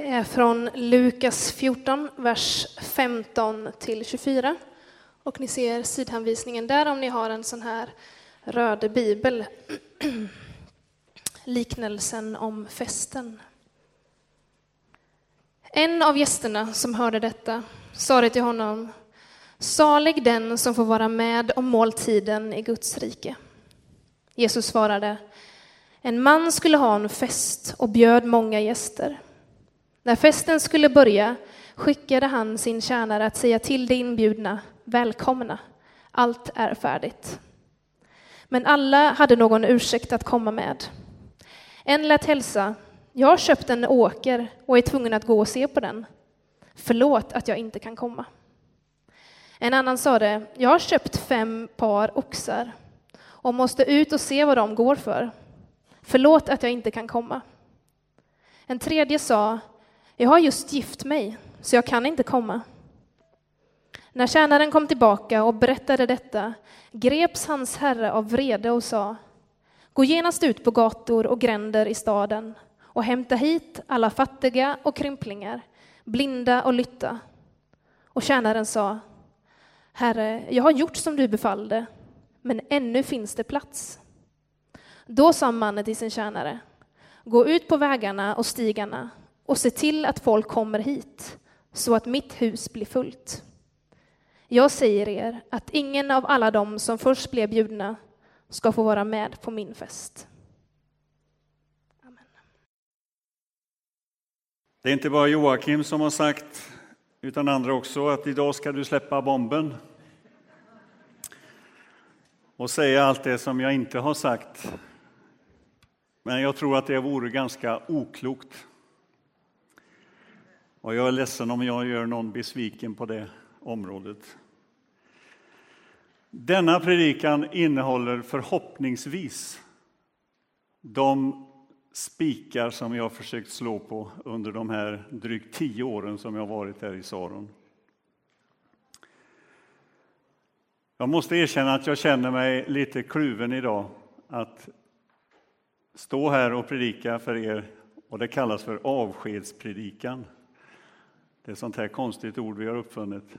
är från Lukas 14, vers 15 till 24. Och ni ser sidhänvisningen där om ni har en sån här röd bibel. Liknelsen om festen. En av gästerna som hörde detta sade till honom Salig den som får vara med om måltiden i Guds rike. Jesus svarade En man skulle ha en fest och bjöd många gäster. När festen skulle börja skickade han sin tjänare att säga till de inbjudna Välkomna, allt är färdigt. Men alla hade någon ursäkt att komma med. En lät hälsa Jag har köpt en åker och är tvungen att gå och se på den. Förlåt att jag inte kan komma. En annan sade, jag har köpt fem par oxar och måste ut och se vad de går för. Förlåt att jag inte kan komma. En tredje sa, jag har just gift mig, så jag kan inte komma. När tjänaren kom tillbaka och berättade detta greps hans herre av vrede och sa, gå genast ut på gator och gränder i staden och hämta hit alla fattiga och krymplingar, blinda och lytta. Och tjänaren sa, Herre, jag har gjort som du befallde, men ännu finns det plats. Då sa mannen till sin tjänare, gå ut på vägarna och stigarna och se till att folk kommer hit, så att mitt hus blir fullt. Jag säger er att ingen av alla dem som först blev bjudna ska få vara med på min fest. Amen. Det är inte bara Joakim som har sagt, utan andra också, att idag ska du släppa bomben och säga allt det som jag inte har sagt. Men jag tror att det vore ganska oklokt. Och jag är ledsen om jag gör någon besviken på det området. Denna predikan innehåller förhoppningsvis de spikar som jag försökt slå på under de här drygt tio åren som jag varit här i Saron. Jag måste erkänna att jag känner mig lite kluven idag att stå här och predika för er och det kallas för avskedspredikan. Det är ett sånt här konstigt ord vi har uppfunnit.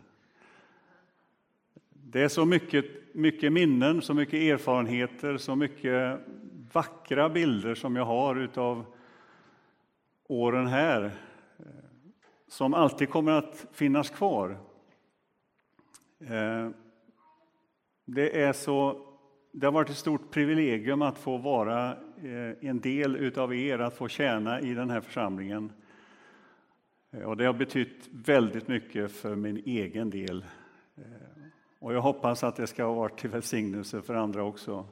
Det är så mycket, mycket minnen, så mycket erfarenheter, så mycket vackra bilder som jag har utav åren här som alltid kommer att finnas kvar. Eh, det, är så, det har varit ett stort privilegium att få vara eh, en del utav er, att få tjäna i den här församlingen. Eh, och det har betytt väldigt mycket för min egen del. Eh, och jag hoppas att det ska ha varit till välsignelse för andra också.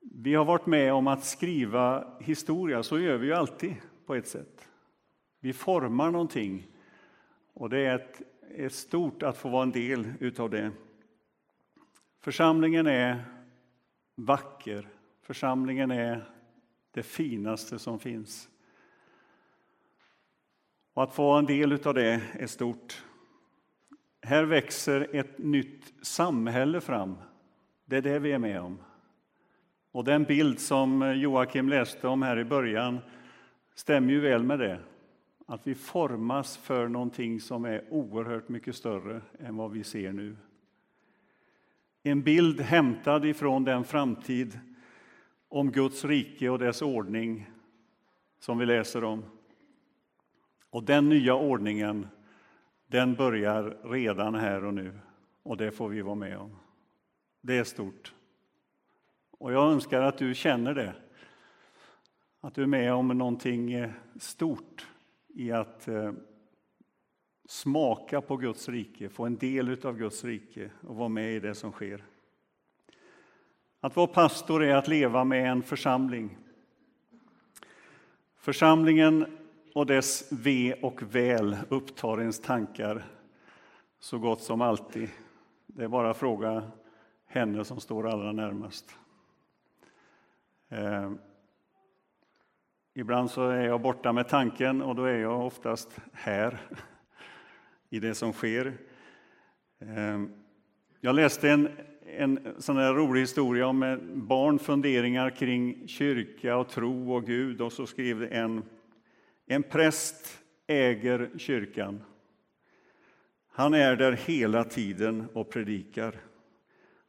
Vi har varit med om att skriva historia, så gör vi ju alltid på ett sätt. Vi formar någonting och det är ett, ett stort att få vara en del utav det. Församlingen är vacker. Församlingen är det finaste som finns. Och att få vara en del av det är stort. Här växer ett nytt samhälle fram. Det är det vi är med om. Och den bild som Joakim läste om här i början stämmer ju väl med det. Att vi formas för någonting som är oerhört mycket större än vad vi ser nu. En bild hämtad ifrån den framtid om Guds rike och dess ordning som vi läser om. Och den nya ordningen, den börjar redan här och nu och det får vi vara med om. Det är stort. Och jag önskar att du känner det. Att du är med om någonting eh, stort i att eh, smaka på Guds rike, få en del av Guds rike och vara med i det som sker. Att vara pastor är att leva med en församling. Församlingen och dess ve och väl upptar ens tankar så gott som alltid. Det är bara att fråga henne som står allra närmast. Eh, ibland så är jag borta med tanken och då är jag oftast här i det som sker. Eh, jag läste en, en sån där rolig historia om barn funderingar kring kyrka och tro och Gud och så skrev en, en präst äger kyrkan. Han är där hela tiden och predikar.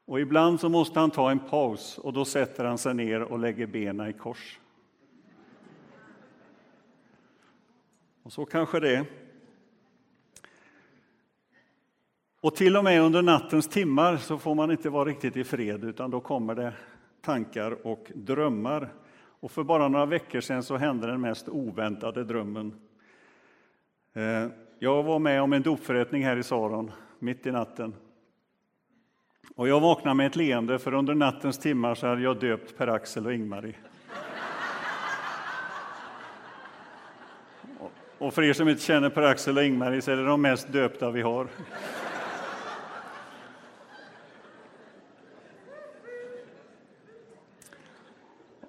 Och ibland så måste han ta en paus och då sätter han sig ner och lägger benen i kors. Och så kanske det är. Och till och med under nattens timmar så får man inte vara riktigt i fred utan då kommer det tankar och drömmar. Och för bara några veckor sedan så hände den mest oväntade drömmen. Eh, jag var med om en dopförrättning här i Saron mitt i natten. Och jag vaknade med ett leende för under nattens timmar så hade jag döpt Per-Axel och Ingmarie. Och för er som inte känner Per-Axel och Ingmarie så är det de mest döpta vi har.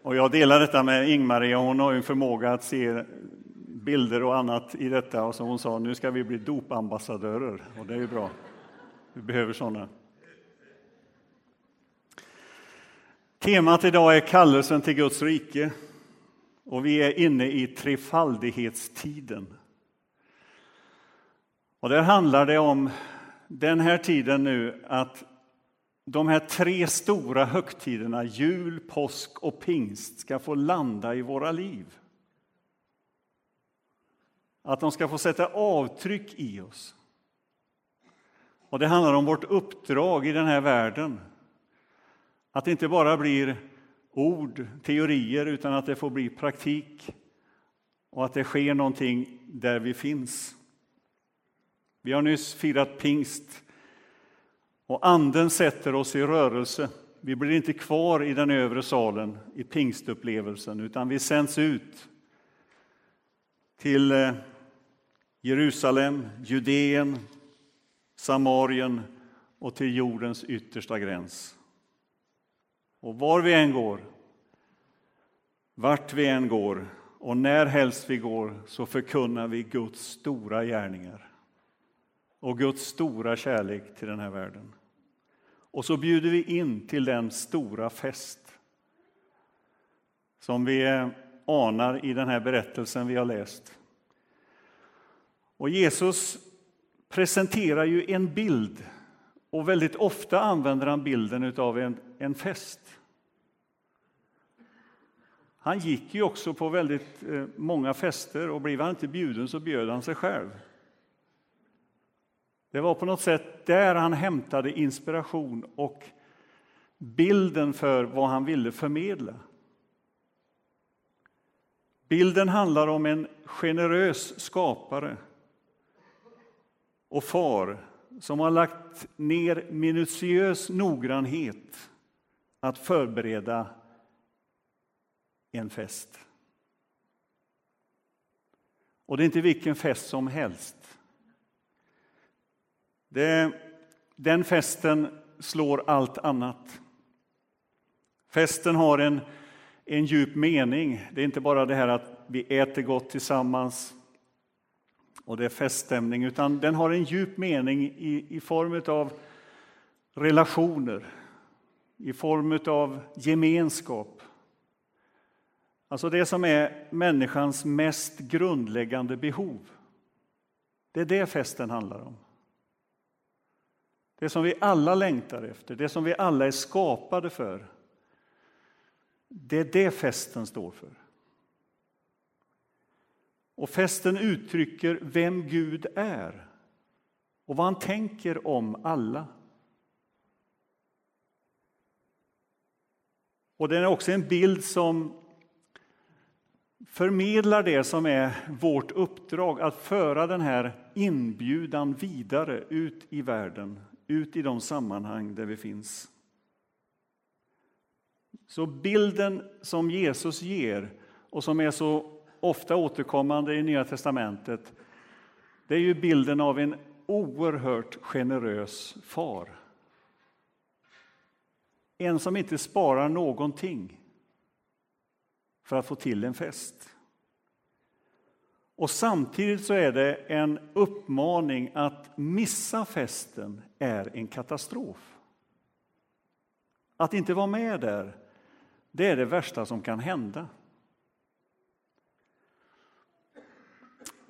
Och jag delar detta med Ingmarie hon har en förmåga att se bilder och annat i detta. Och som hon sa, nu ska vi bli dopambassadörer. Och det är ju bra. Vi behöver sådana. Temat idag är kallelsen till Guds rike. Och vi är inne i trefaldighetstiden. Och där handlar det om den här tiden nu att de här tre stora högtiderna, jul, påsk och pingst, ska få landa i våra liv. Att de ska få sätta avtryck i oss. Och Det handlar om vårt uppdrag i den här världen. Att det inte bara blir ord, teorier, utan att det får bli praktik och att det sker någonting där vi finns. Vi har nyss firat pingst och Anden sätter oss i rörelse. Vi blir inte kvar i den övre salen i pingstupplevelsen, utan vi sänds ut till eh, Jerusalem, Judeen, Samarien och till jordens yttersta gräns. Och var vi än går, vart vi än går och när helst vi går så förkunnar vi Guds stora gärningar och Guds stora kärlek till den här världen. Och så bjuder vi in till den stora fest som vi anar i den här berättelsen vi har läst. Och Jesus presenterar ju en bild och väldigt ofta använder han bilden av en, en fest. Han gick ju också på väldigt eh, många fester och blev han inte bjuden så bjöd han sig själv. Det var på något sätt där han hämtade inspiration och bilden för vad han ville förmedla. Bilden handlar om en generös skapare och far som har lagt ner minutiös noggrannhet att förbereda en fest. Och det är inte vilken fest som helst. Det, den festen slår allt annat. Festen har en, en djup mening. Det är inte bara det här att vi äter gott tillsammans och det är feststämning, utan den har en djup mening i, i form av relationer, i form av gemenskap. Alltså det som är människans mest grundläggande behov. Det är det festen handlar om. Det som vi alla längtar efter, det som vi alla är skapade för. Det är det festen står för. Och festen uttrycker vem Gud är och vad han tänker om alla. Och den är också en bild som förmedlar det som är vårt uppdrag, att föra den här inbjudan vidare ut i världen, ut i de sammanhang där vi finns. Så bilden som Jesus ger och som är så ofta återkommande i Nya testamentet det är ju bilden av en oerhört generös far. En som inte sparar någonting för att få till en fest. Och samtidigt så är det en uppmaning att missa festen är en katastrof. Att inte vara med där, det är det värsta som kan hända.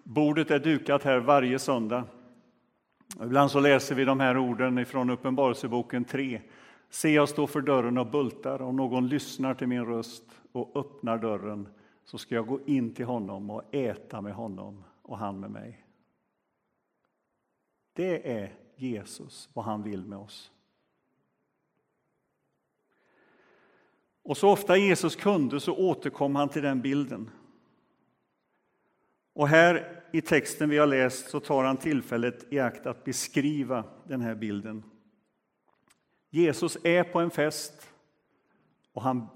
Bordet är dukat här varje söndag. Ibland så läser vi de här orden från Uppenbarelseboken 3. Se, jag står för dörren och bultar. Om någon lyssnar till min röst och öppnar dörren så ska jag gå in till honom och äta med honom och han med mig. Det är Jesus, vad han vill med oss. Och så ofta Jesus kunde så återkom han till den bilden. Och här i texten vi har läst så tar han tillfället i akt att beskriva den här bilden. Jesus är på en fest och han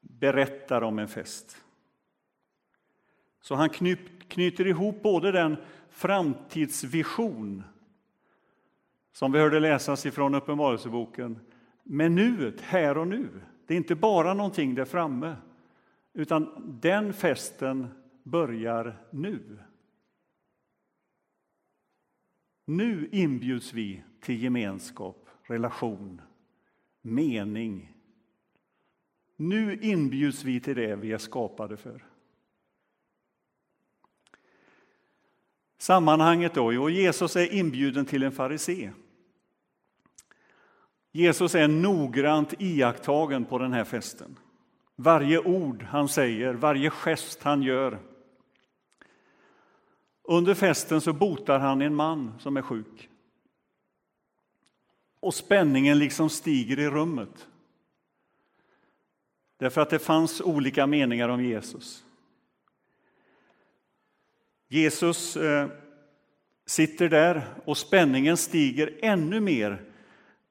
berättar om en fest. Så han knyter ihop både den framtidsvision som vi hörde läsas ifrån Uppenbarelseboken med nuet, här och nu. Det är inte bara någonting där framme, utan den festen börjar nu. Nu inbjuds vi till gemenskap, relation, mening. Nu inbjuds vi till det vi är skapade för. Sammanhanget då? Jo, Jesus är inbjuden till en farisé. Jesus är noggrant iakttagen på den här festen. Varje ord han säger, varje gest han gör. Under festen så botar han en man som är sjuk. Och spänningen liksom stiger i rummet. Därför att det fanns olika meningar om Jesus. Jesus eh, sitter där och spänningen stiger ännu mer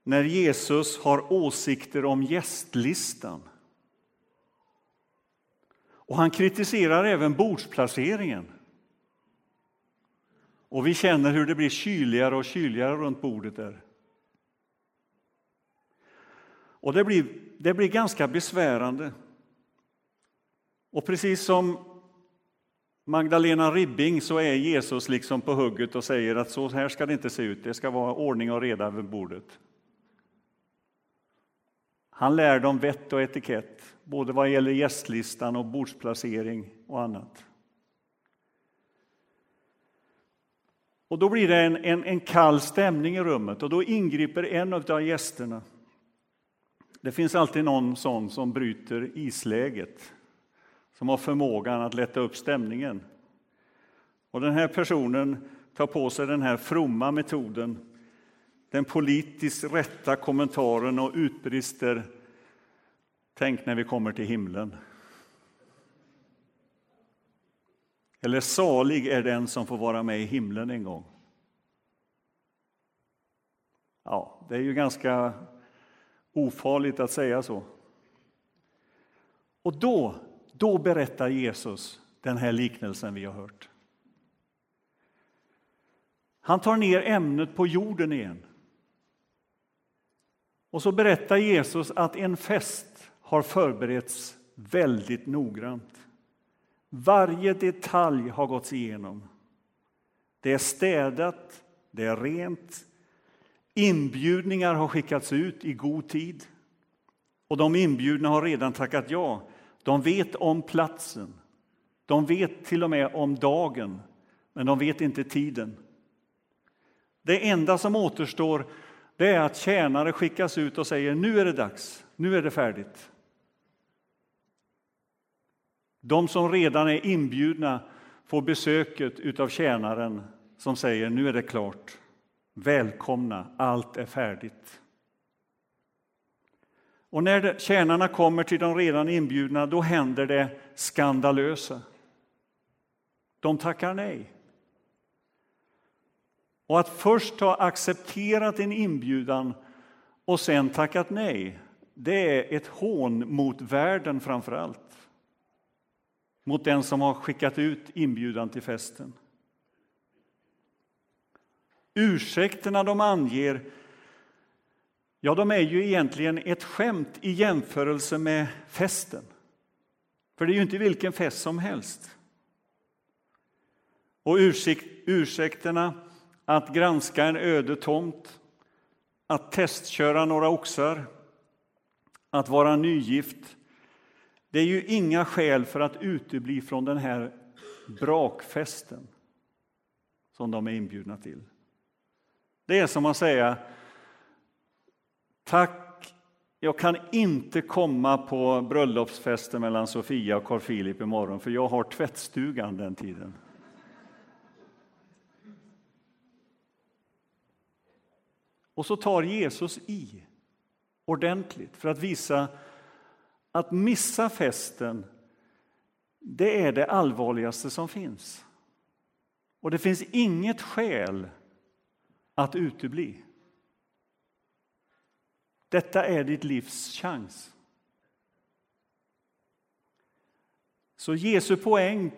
när Jesus har åsikter om gästlistan. Och han kritiserar även bordsplaceringen. Och vi känner hur det blir kyligare och kyligare runt bordet där. Och det blir, det blir ganska besvärande. Och precis som Magdalena Ribbing så är Jesus liksom på hugget och säger att så här ska det inte se ut, det ska vara ordning och reda vid bordet. Han lär dem vett och etikett, både vad gäller gästlistan och bordsplacering och annat. Och då blir det en, en, en kall stämning i rummet och då ingriper en av gästerna. Det finns alltid någon sån som bryter isläget, som har förmågan att lätta upp stämningen. Och den här personen tar på sig den här fromma metoden den politiskt rätta kommentaren och utbrister Tänk när vi kommer till himlen. Eller salig är den som får vara med i himlen en gång. Ja, det är ju ganska ofarligt att säga så. Och då, då berättar Jesus den här liknelsen vi har hört. Han tar ner ämnet på jorden igen. Och så berättar Jesus att en fest har förberetts väldigt noggrant. Varje detalj har gåtts igenom. Det är städat, det är rent. Inbjudningar har skickats ut i god tid. Och de inbjudna har redan tackat ja. De vet om platsen. De vet till och med om dagen, men de vet inte tiden. Det enda som återstår det är att tjänare skickas ut och säger nu är det dags, nu är det färdigt. De som redan är inbjudna får besöket av tjänaren som säger nu är det klart. Välkomna, allt är färdigt. Och när tjänarna kommer till de redan inbjudna, då händer det skandalösa. De tackar nej. Och att först ha accepterat en inbjudan och sen tackat nej, det är ett hån mot världen framför allt. Mot den som har skickat ut inbjudan till festen. Ursäkterna de anger ja, de är ju egentligen ett skämt i jämförelse med festen. För det är ju inte vilken fest som helst. Och ursäkterna att granska en öde tomt, att testköra några oxar, att vara nygift. Det är ju inga skäl för att utebli från den här brakfesten. som de är inbjudna till. Det är som att säga Tack, jag kan inte komma på bröllopsfesten mellan Sofia och Carl Philip imorgon för jag har tvättstugan den tiden. Och så tar Jesus i ordentligt för att visa att missa festen, det är det allvarligaste som finns. Och det finns inget skäl att utebli. Detta är ditt livs chans. Så Jesu poäng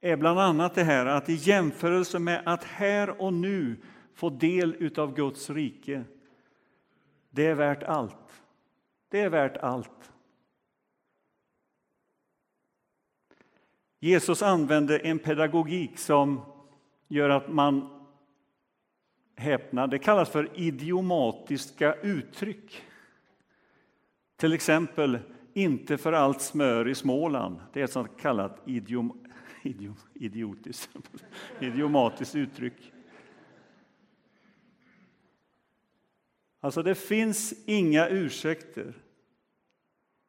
är bland annat det här att i jämförelse med att här och nu få del av Guds rike, det är värt allt. Det är värt allt. Jesus använde en pedagogik som gör att man häpnar. Det kallas för idiomatiska uttryck. Till exempel inte för allt smör i Småland. Det är ett sånt kallat idiom, idiom, idiotiskt, idiomatiskt uttryck. Alltså, det finns inga ursäkter.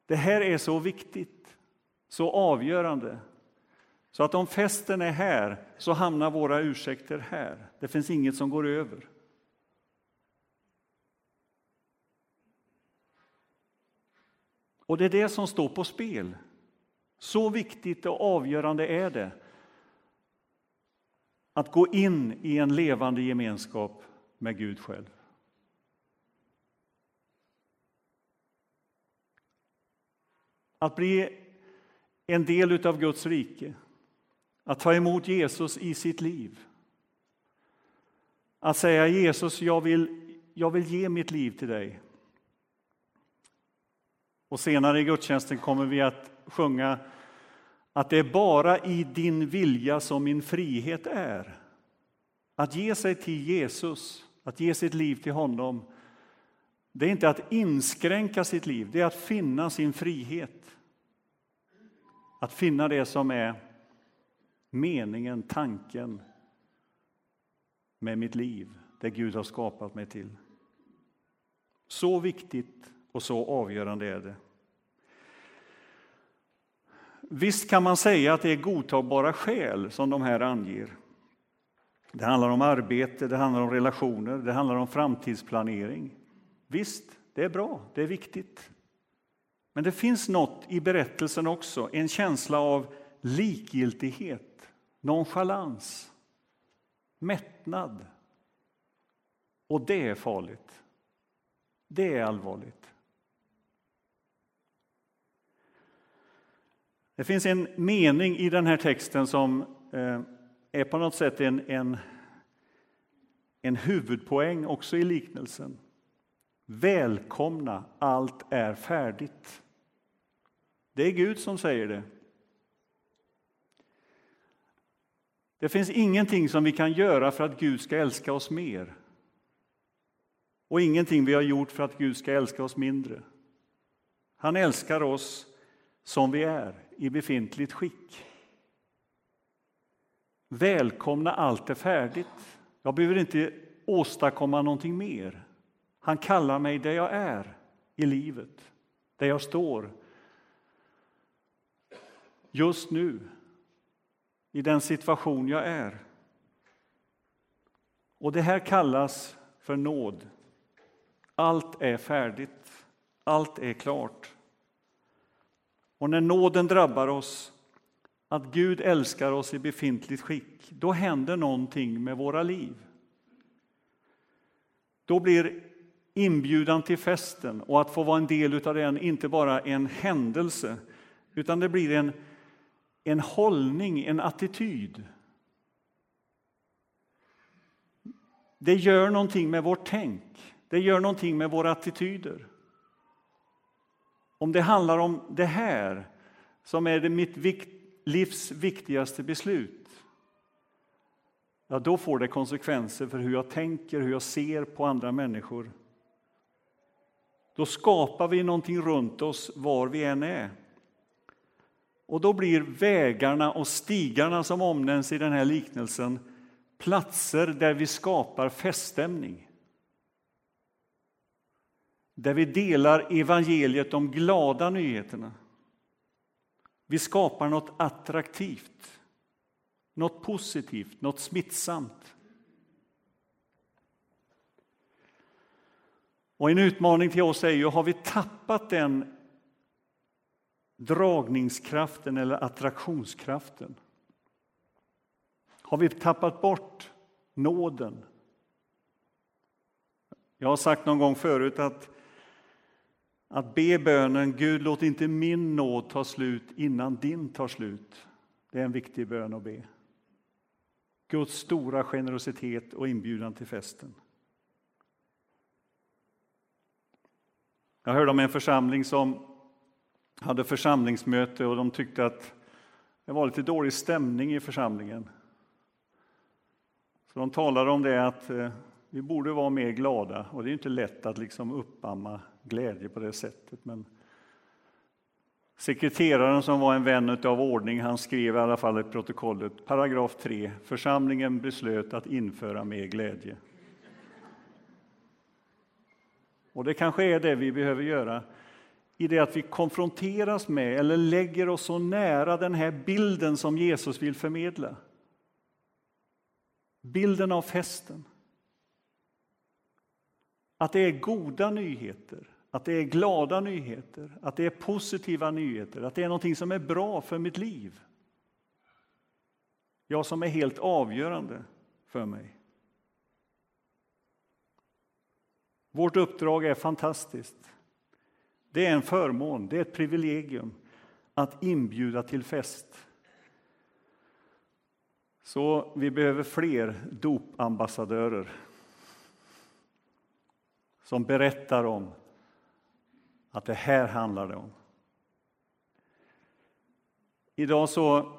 Det här är så viktigt, så avgörande. Så att om festen är här så hamnar våra ursäkter här. Det finns inget som går över. Och det är det som står på spel. Så viktigt och avgörande är det att gå in i en levande gemenskap med Gud själv. Att bli en del av Guds rike att ta emot Jesus i sitt liv. Att säga Jesus, jag vill, jag vill ge mitt liv till dig. Och senare i gudstjänsten kommer vi att sjunga att det är bara i din vilja som min frihet är. Att ge sig till Jesus, att ge sitt liv till honom, det är inte att inskränka sitt liv, det är att finna sin frihet. Att finna det som är meningen, tanken med mitt liv, det Gud har skapat mig till. Så viktigt och så avgörande är det. Visst kan man säga att det är godtagbara skäl som de här anger. Det handlar om arbete, det handlar om relationer, det handlar om framtidsplanering. Visst, det är bra, det är viktigt. Men det finns något i berättelsen också, en känsla av likgiltighet nonchalans, mättnad. Och det är farligt. Det är allvarligt. Det finns en mening i den här texten som eh, är på något sätt en, en, en huvudpoäng också i liknelsen. Välkomna, allt är färdigt. Det är Gud som säger det. Det finns ingenting som vi kan göra för att Gud ska älska oss mer. Och ingenting vi har gjort för att Gud ska älska oss mindre. Han älskar oss som vi är, i befintligt skick. Välkomna, allt är färdigt. Jag behöver inte åstadkomma någonting mer. Han kallar mig där jag är i livet, där jag står. Just nu i den situation jag är. Och det här kallas för nåd. Allt är färdigt, allt är klart. Och när nåden drabbar oss, att Gud älskar oss i befintligt skick, då händer någonting med våra liv. Då blir inbjudan till festen och att få vara en del av den inte bara en händelse, utan det blir en en hållning, en attityd. Det gör någonting med vårt tänk, det gör någonting med våra attityder. Om det handlar om det här, som är det mitt livs viktigaste beslut, ja, då får det konsekvenser för hur jag tänker, hur jag ser på andra människor. Då skapar vi någonting runt oss var vi än är. Och då blir vägarna och stigarna som omnämns i den här liknelsen platser där vi skapar feststämning. Där vi delar evangeliet, de glada nyheterna. Vi skapar något attraktivt, något positivt, något smittsamt. Och en utmaning till oss är ju, har vi tappat den dragningskraften eller attraktionskraften? Har vi tappat bort nåden? Jag har sagt någon gång förut att att be bönen Gud låt inte min nåd ta slut innan din tar slut. Det är en viktig bön att be. Guds stora generositet och inbjudan till festen. Jag hörde om en församling som hade församlingsmöte och de tyckte att det var lite dålig stämning i församlingen. Så de talade om det att eh, vi borde vara mer glada och det är inte lätt att liksom uppamma glädje på det sättet. Men sekreteraren som var en vän av ordning, han skrev i alla fall i protokollet, paragraf 3, församlingen beslöt att införa mer glädje. Och det kanske är det vi behöver göra i det att vi konfronteras med eller lägger oss så nära den här bilden som Jesus vill förmedla. Bilden av festen. Att det är goda nyheter, att det är glada nyheter, att det är positiva nyheter, att det är någonting som är bra för mitt liv. Ja, som är helt avgörande för mig. Vårt uppdrag är fantastiskt. Det är en förmån, det är ett privilegium att inbjuda till fest. Så vi behöver fler dopambassadörer som berättar om att det här handlar det om. Idag så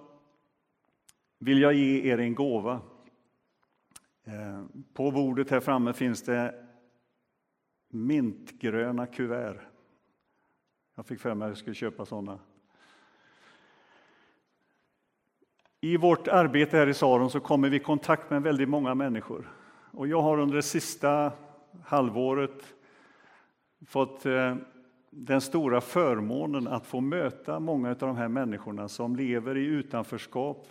vill jag ge er en gåva. Eh, på bordet här framme finns det mintgröna kuvert. Jag fick för mig att jag skulle köpa sådana. I vårt arbete här i Saron så kommer vi i kontakt med väldigt många människor. Och jag har under det sista halvåret fått eh, den stora förmånen att få möta många av de här människorna som lever i utanförskap,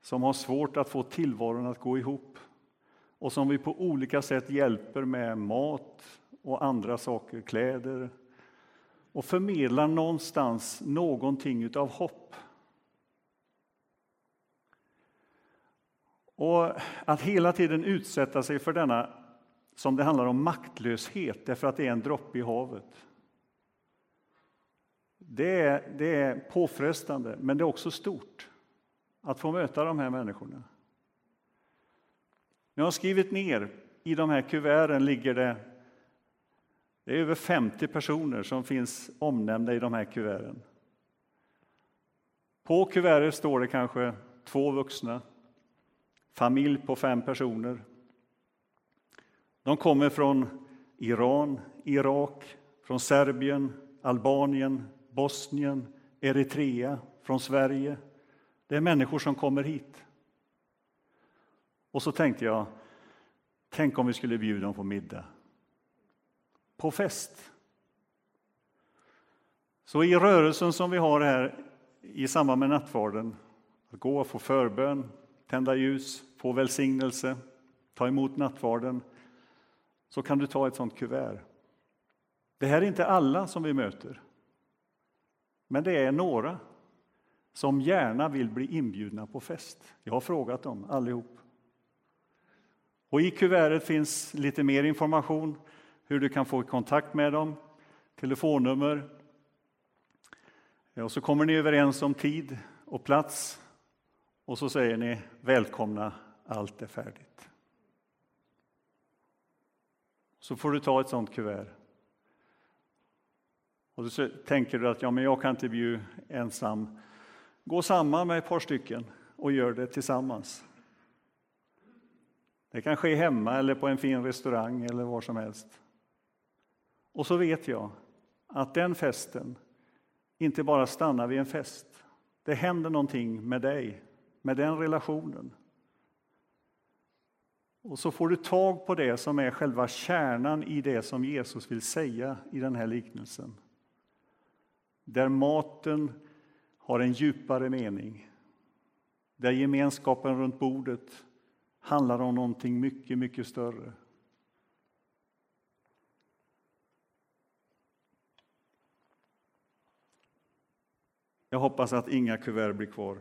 som har svårt att få tillvaron att gå ihop och som vi på olika sätt hjälper med mat och andra saker, kläder och förmedlar någonstans någonting av hopp. Och att hela tiden utsätta sig för denna som det handlar om maktlöshet därför att det är en droppe i havet. Det är, det är påfrestande, men det är också stort att få möta de här människorna. Jag har skrivit ner, i de här kuverten ligger det, det är över 50 personer som finns omnämnda i de här kuverten. På kuvertet står det kanske två vuxna, familj på fem personer, de kommer från Iran, Irak, från Serbien, Albanien, Bosnien, Eritrea, från Sverige. Det är människor som kommer hit. Och så tänkte jag, tänk om vi skulle bjuda dem på middag. På fest. Så i rörelsen som vi har här i samband med nattvarden, att gå och få förbön, tända ljus, få välsignelse, ta emot nattvarden, så kan du ta ett sånt kuvert. Det här är inte alla som vi möter, men det är några som gärna vill bli inbjudna på fest. Jag har frågat dem allihop. Och I kuvertet finns lite mer information hur du kan få kontakt med dem, telefonnummer. Och så kommer ni överens om tid och plats och så säger ni välkomna, allt är färdigt så får du ta ett sånt kuvert. Och så tänker du att ja, men jag kan inte bjuda ensam. Gå samman med ett par stycken och gör det tillsammans. Det kan ske hemma eller på en fin restaurang eller var som helst. Och så vet jag att den festen inte bara stannar vid en fest. Det händer någonting med dig, med den relationen. Och så får du tag på det som är själva kärnan i det som Jesus vill säga i den här liknelsen. Där maten har en djupare mening. Där gemenskapen runt bordet handlar om någonting mycket, mycket större. Jag hoppas att inga kuvert blir kvar.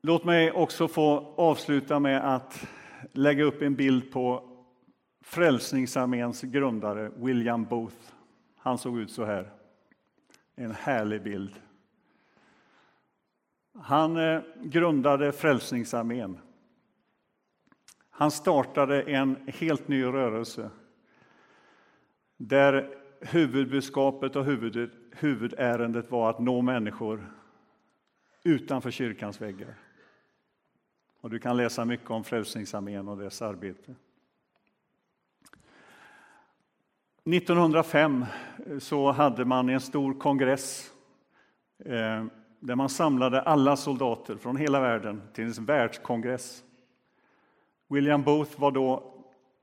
Låt mig också få avsluta med att lägga upp en bild på Frälsningsarméns grundare William Booth. Han såg ut så här. En härlig bild. Han eh, grundade Frälsningsarmén. Han startade en helt ny rörelse där huvudbudskapet och huvud, huvudärendet var att nå människor utanför kyrkans väggar. Och du kan läsa mycket om Frälsningsarmén och dess arbete. 1905 så hade man en stor kongress eh, där man samlade alla soldater från hela världen till en världskongress. William Booth var då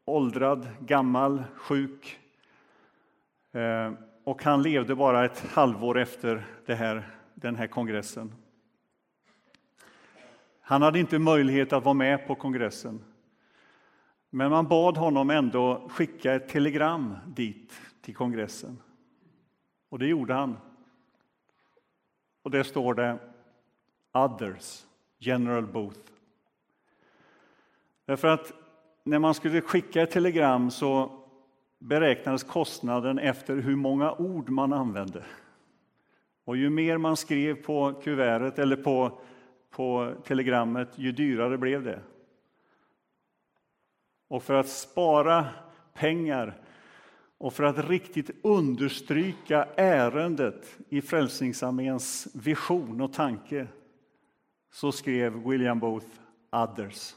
åldrad, gammal, sjuk Eh, och han levde bara ett halvår efter här, den här kongressen. Han hade inte möjlighet att vara med på kongressen. Men man bad honom ändå skicka ett telegram dit till kongressen. Och det gjorde han. Och det står det Others, General Booth. Därför att när man skulle skicka ett telegram så beräknades kostnaden efter hur många ord man använde. Och ju mer man skrev på kuvertet eller på, på telegrammet, ju dyrare blev det. Och för att spara pengar och för att riktigt understryka ärendet i Frälsningsarméns vision och tanke så skrev William Booth others,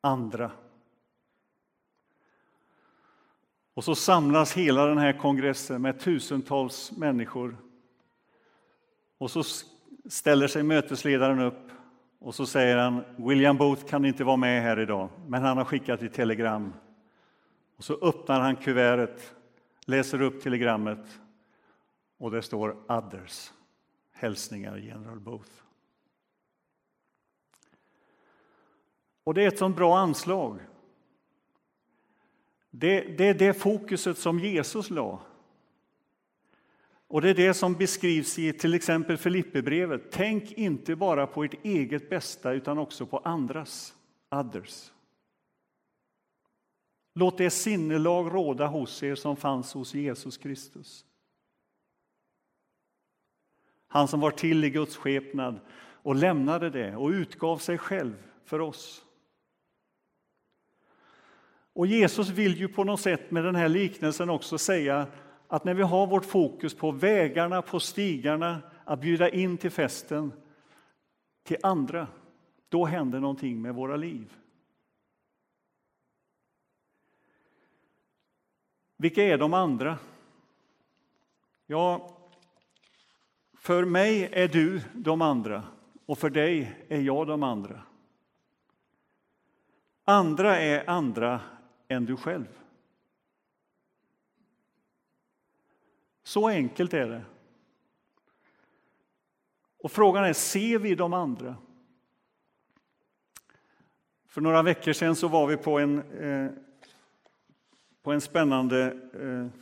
andra. Och så samlas hela den här kongressen med tusentals människor. Och så ställer sig mötesledaren upp och så säger han William Booth kan inte vara med här idag, men han har skickat ett telegram. Och så öppnar han kuvertet, läser upp telegrammet och det står Others, hälsningar General Booth. Och det är ett sånt bra anslag. Det, det är det fokuset som Jesus la. Och det är det som beskrivs i till exempel Filipperbrevet. Tänk inte bara på ert eget bästa utan också på andras, others. Låt det sinnelag råda hos er som fanns hos Jesus Kristus. Han som var till i Guds skepnad och lämnade det och utgav sig själv för oss. Och Jesus vill ju på något sätt med den här liknelsen också säga att när vi har vårt fokus på vägarna, på stigarna, att bjuda in till festen till andra, då händer någonting med våra liv. Vilka är de andra? Ja, för mig är du de andra och för dig är jag de andra. Andra är andra än du själv. Så enkelt är det. Och frågan är, ser vi de andra? För några veckor sedan så var vi på en, eh, på en spännande eh,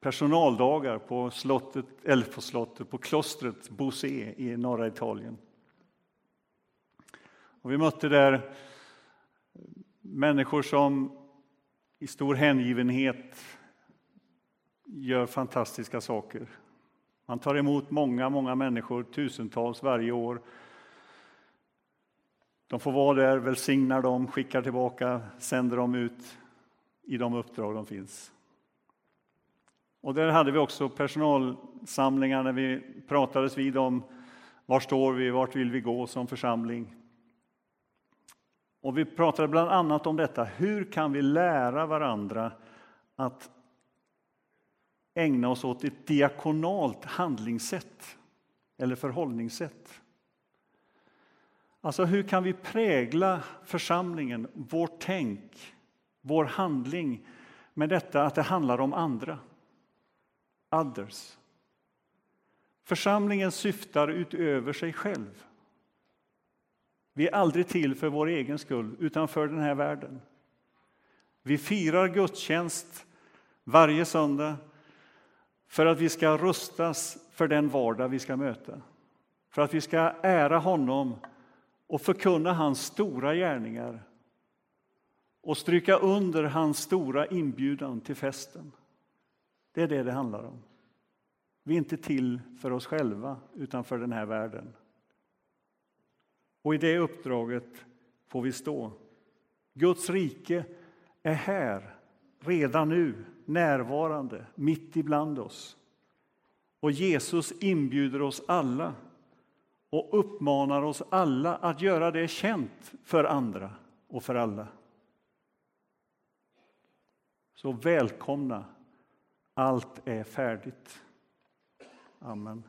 personaldagar på slottet, eller på slottet, på klostret Bosé i norra Italien. Och vi mötte där människor som i stor hängivenhet gör fantastiska saker. Man tar emot många, många människor, tusentals varje år. De får vara där, välsignar dem, skickar tillbaka, sänder dem ut i de uppdrag de finns. Och där hade vi också personalsamlingar när vi pratades vid om var står vi, vart vill vi gå som församling. Och vi pratade bland annat om detta, hur kan vi lära varandra att ägna oss åt ett diakonalt handlingssätt eller förhållningssätt. Alltså hur kan vi prägla församlingen, vårt tänk, vår handling med detta att det handlar om andra? Others. Församlingen syftar utöver sig själv. Vi är aldrig till för vår egen skull, utan för den här världen. Vi firar gudstjänst varje söndag för att vi ska rustas för den vardag vi ska möta. För att vi ska ära honom och förkunna hans stora gärningar och stryka under hans stora inbjudan till festen. Det är det det handlar om. Vi är inte till för oss själva, utan för den här världen. Och i det uppdraget får vi stå. Guds rike är här, redan nu, närvarande, mitt ibland oss. Och Jesus inbjuder oss alla och uppmanar oss alla att göra det känt för andra och för alla. Så välkomna, allt är färdigt. Amen.